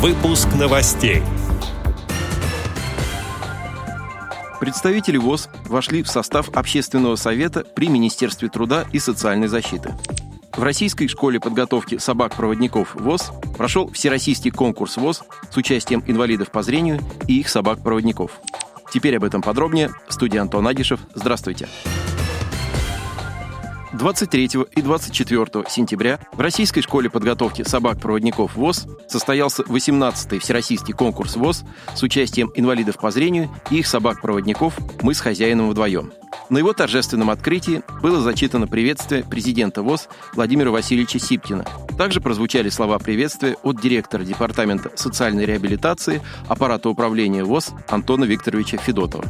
Выпуск новостей. Представители ВОЗ вошли в состав Общественного совета при Министерстве труда и социальной защиты. В Российской школе подготовки собак-проводников ВОЗ прошел всероссийский конкурс ВОЗ с участием инвалидов по зрению и их собак-проводников. Теперь об этом подробнее. Студия Антон Агишев. Здравствуйте. Здравствуйте. 23 и 24 сентября в Российской школе подготовки собак-проводников ВОЗ состоялся 18-й всероссийский конкурс ВОЗ с участием инвалидов по зрению и их собак-проводников «Мы с хозяином вдвоем». На его торжественном открытии было зачитано приветствие президента ВОЗ Владимира Васильевича Сипкина. Также прозвучали слова приветствия от директора Департамента социальной реабилитации аппарата управления ВОЗ Антона Викторовича Федотова.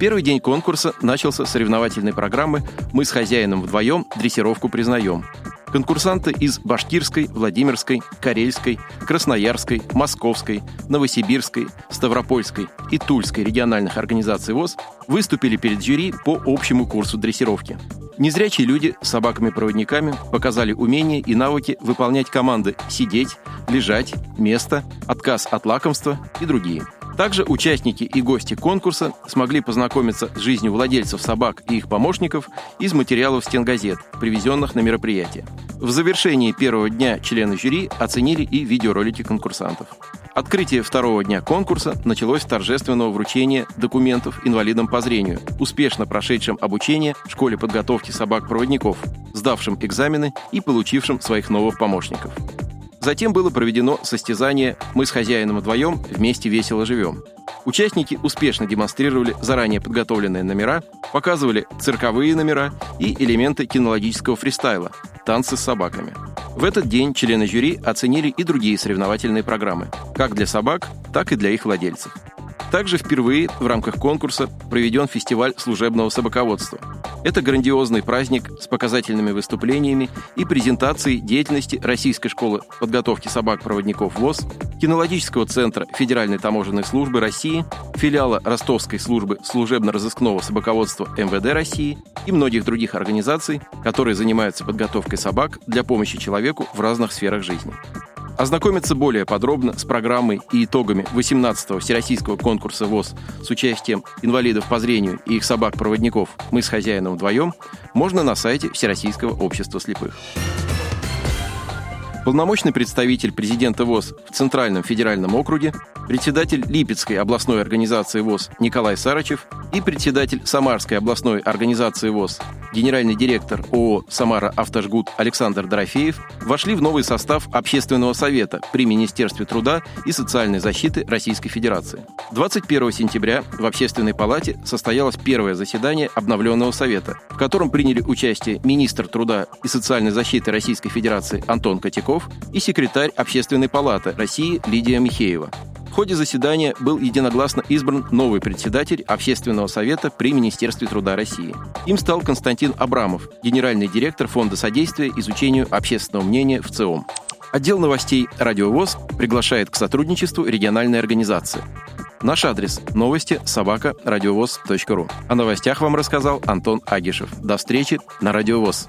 Первый день конкурса начался с соревновательной программы «Мы с хозяином вдвоем дрессировку признаем». Конкурсанты из Башкирской, Владимирской, Карельской, Красноярской, Московской, Новосибирской, Ставропольской и Тульской региональных организаций ВОЗ выступили перед жюри по общему курсу дрессировки. Незрячие люди с собаками-проводниками показали умение и навыки выполнять команды «сидеть», «лежать», «место», «отказ от лакомства» и другие – также участники и гости конкурса смогли познакомиться с жизнью владельцев собак и их помощников из материалов стенгазет, привезенных на мероприятие. В завершении первого дня члены жюри оценили и видеоролики конкурсантов. Открытие второго дня конкурса началось с торжественного вручения документов инвалидам по зрению, успешно прошедшим обучение в школе подготовки собак-проводников, сдавшим экзамены и получившим своих новых помощников. Затем было проведено состязание «Мы с хозяином вдвоем вместе весело живем». Участники успешно демонстрировали заранее подготовленные номера, показывали цирковые номера и элементы кинологического фристайла – танцы с собаками. В этот день члены жюри оценили и другие соревновательные программы, как для собак, так и для их владельцев. Также впервые в рамках конкурса проведен фестиваль служебного собаководства. Это грандиозный праздник с показательными выступлениями и презентацией деятельности Российской школы подготовки собак-проводников ВОЗ, кинологического центра Федеральной таможенной службы России, филиала Ростовской службы служебно-розыскного собаководства МВД России и многих других организаций, которые занимаются подготовкой собак для помощи человеку в разных сферах жизни. Ознакомиться более подробно с программой и итогами 18-го Всероссийского конкурса ВОЗ с участием инвалидов по зрению и их собак-проводников «Мы с хозяином вдвоем» можно на сайте Всероссийского общества слепых. Полномочный представитель президента ВОЗ в Центральном федеральном округе, председатель Липецкой областной организации ВОЗ Николай Сарычев и председатель Самарской областной организации ВОЗ, генеральный директор ООО «Самара Автожгут» Александр Дорофеев вошли в новый состав Общественного совета при Министерстве труда и социальной защиты Российской Федерации. 21 сентября в Общественной палате состоялось первое заседание обновленного совета, в котором приняли участие министр труда и социальной защиты Российской Федерации Антон Котяков, и секретарь Общественной палаты России Лидия Михеева. В ходе заседания был единогласно избран новый председатель Общественного совета при Министерстве труда России. Им стал Константин Абрамов, генеральный директор Фонда содействия изучению общественного мнения в ЦИОМ. Отдел новостей «Радиовоз» приглашает к сотрудничеству региональной организации. Наш адрес – новости собака радиовоз.ру. О новостях вам рассказал Антон Агишев. До встречи на Радиовоз.